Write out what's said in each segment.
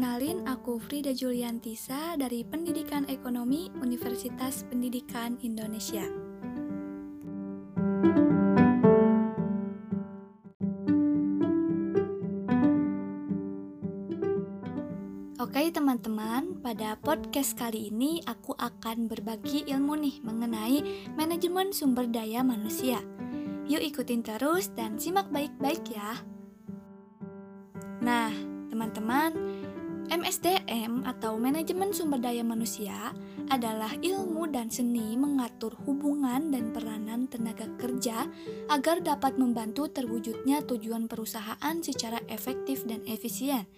Kenalin, aku Frida Juliantisa dari Pendidikan Ekonomi Universitas Pendidikan Indonesia. Oke teman-teman, pada podcast kali ini aku akan berbagi ilmu nih mengenai manajemen sumber daya manusia. Yuk ikutin terus dan simak baik-baik ya. Nah, teman-teman, MSDM atau Manajemen Sumber Daya Manusia adalah ilmu dan seni mengatur hubungan dan peranan tenaga kerja agar dapat membantu terwujudnya tujuan perusahaan secara efektif dan efisien.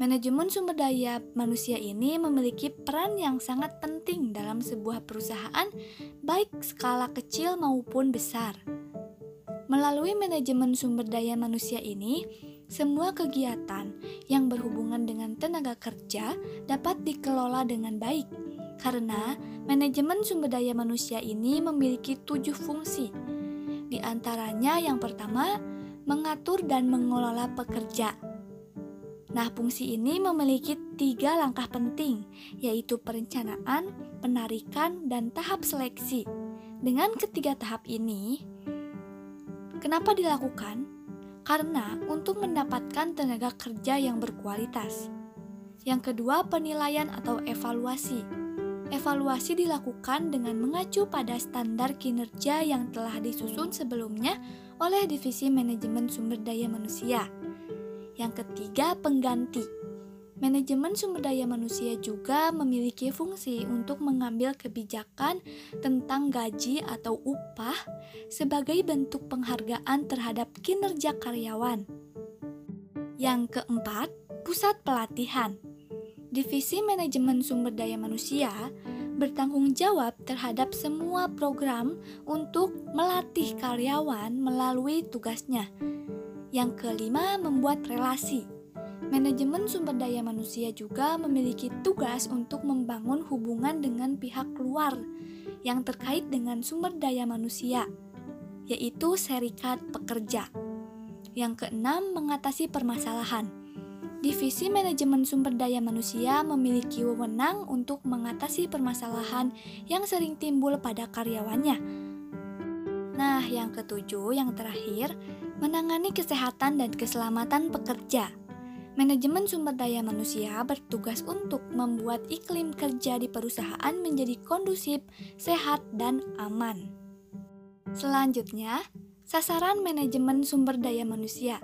Manajemen sumber daya manusia ini memiliki peran yang sangat penting dalam sebuah perusahaan, baik skala kecil maupun besar. Melalui manajemen sumber daya manusia ini, semua kegiatan yang berhubungan dengan tenaga kerja dapat dikelola dengan baik, karena manajemen sumber daya manusia ini memiliki tujuh fungsi. Di antaranya, yang pertama, mengatur dan mengelola pekerja. Nah, fungsi ini memiliki tiga langkah penting, yaitu perencanaan, penarikan, dan tahap seleksi. Dengan ketiga tahap ini, kenapa dilakukan? Karena untuk mendapatkan tenaga kerja yang berkualitas. Yang kedua, penilaian atau evaluasi. Evaluasi dilakukan dengan mengacu pada standar kinerja yang telah disusun sebelumnya oleh Divisi Manajemen Sumber Daya Manusia. Yang ketiga, pengganti. Manajemen sumber daya manusia juga memiliki fungsi untuk mengambil kebijakan tentang gaji atau upah sebagai bentuk penghargaan terhadap kinerja karyawan. Yang keempat, pusat pelatihan. Divisi Manajemen Sumber Daya Manusia bertanggung jawab terhadap semua program untuk melatih karyawan melalui tugasnya. Yang kelima, membuat relasi. Manajemen sumber daya manusia juga memiliki tugas untuk membangun hubungan dengan pihak luar yang terkait dengan sumber daya manusia, yaitu serikat pekerja. Yang keenam, mengatasi permasalahan. Divisi Manajemen Sumber Daya Manusia memiliki wewenang untuk mengatasi permasalahan yang sering timbul pada karyawannya. Nah, yang ketujuh, yang terakhir, menangani kesehatan dan keselamatan pekerja. Manajemen sumber daya manusia bertugas untuk membuat iklim kerja di perusahaan menjadi kondusif, sehat, dan aman. Selanjutnya, sasaran manajemen sumber daya manusia.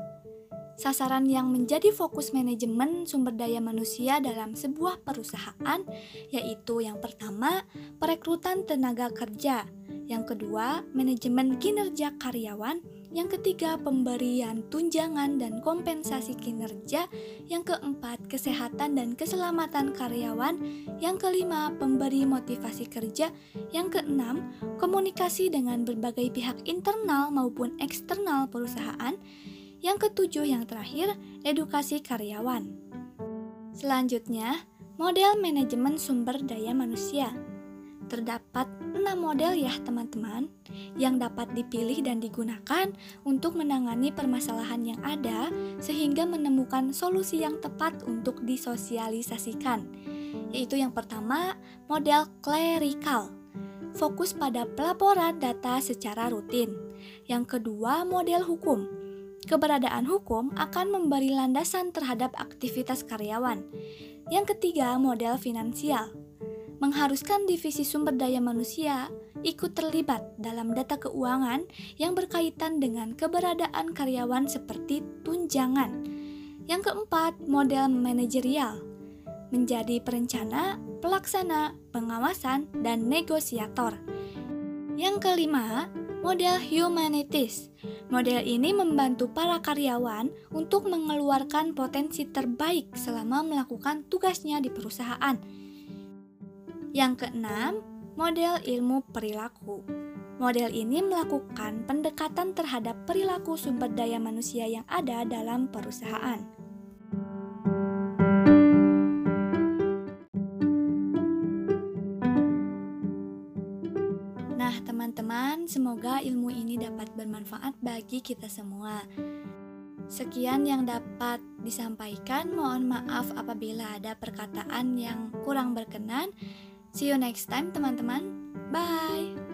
Sasaran yang menjadi fokus manajemen sumber daya manusia dalam sebuah perusahaan yaitu yang pertama, perekrutan tenaga kerja, yang kedua, manajemen kinerja karyawan, yang ketiga, pemberian tunjangan dan kompensasi kinerja. Yang keempat, kesehatan dan keselamatan karyawan. Yang kelima, pemberi motivasi kerja. Yang keenam, komunikasi dengan berbagai pihak internal maupun eksternal perusahaan. Yang ketujuh, yang terakhir, edukasi karyawan. Selanjutnya, model manajemen sumber daya manusia. Terdapat enam model ya teman-teman yang dapat dipilih dan digunakan untuk menangani permasalahan yang ada sehingga menemukan solusi yang tepat untuk disosialisasikan. Yaitu yang pertama, model clerical. Fokus pada pelaporan data secara rutin. Yang kedua, model hukum. Keberadaan hukum akan memberi landasan terhadap aktivitas karyawan. Yang ketiga, model finansial mengharuskan divisi sumber daya manusia ikut terlibat dalam data keuangan yang berkaitan dengan keberadaan karyawan seperti tunjangan. Yang keempat, model manajerial menjadi perencana, pelaksana, pengawasan, dan negosiator. Yang kelima, model humanities. Model ini membantu para karyawan untuk mengeluarkan potensi terbaik selama melakukan tugasnya di perusahaan yang keenam, model ilmu perilaku. Model ini melakukan pendekatan terhadap perilaku sumber daya manusia yang ada dalam perusahaan. Nah, teman-teman, semoga ilmu ini dapat bermanfaat bagi kita semua. Sekian yang dapat disampaikan. Mohon maaf apabila ada perkataan yang kurang berkenan. See you next time, teman-teman. Bye.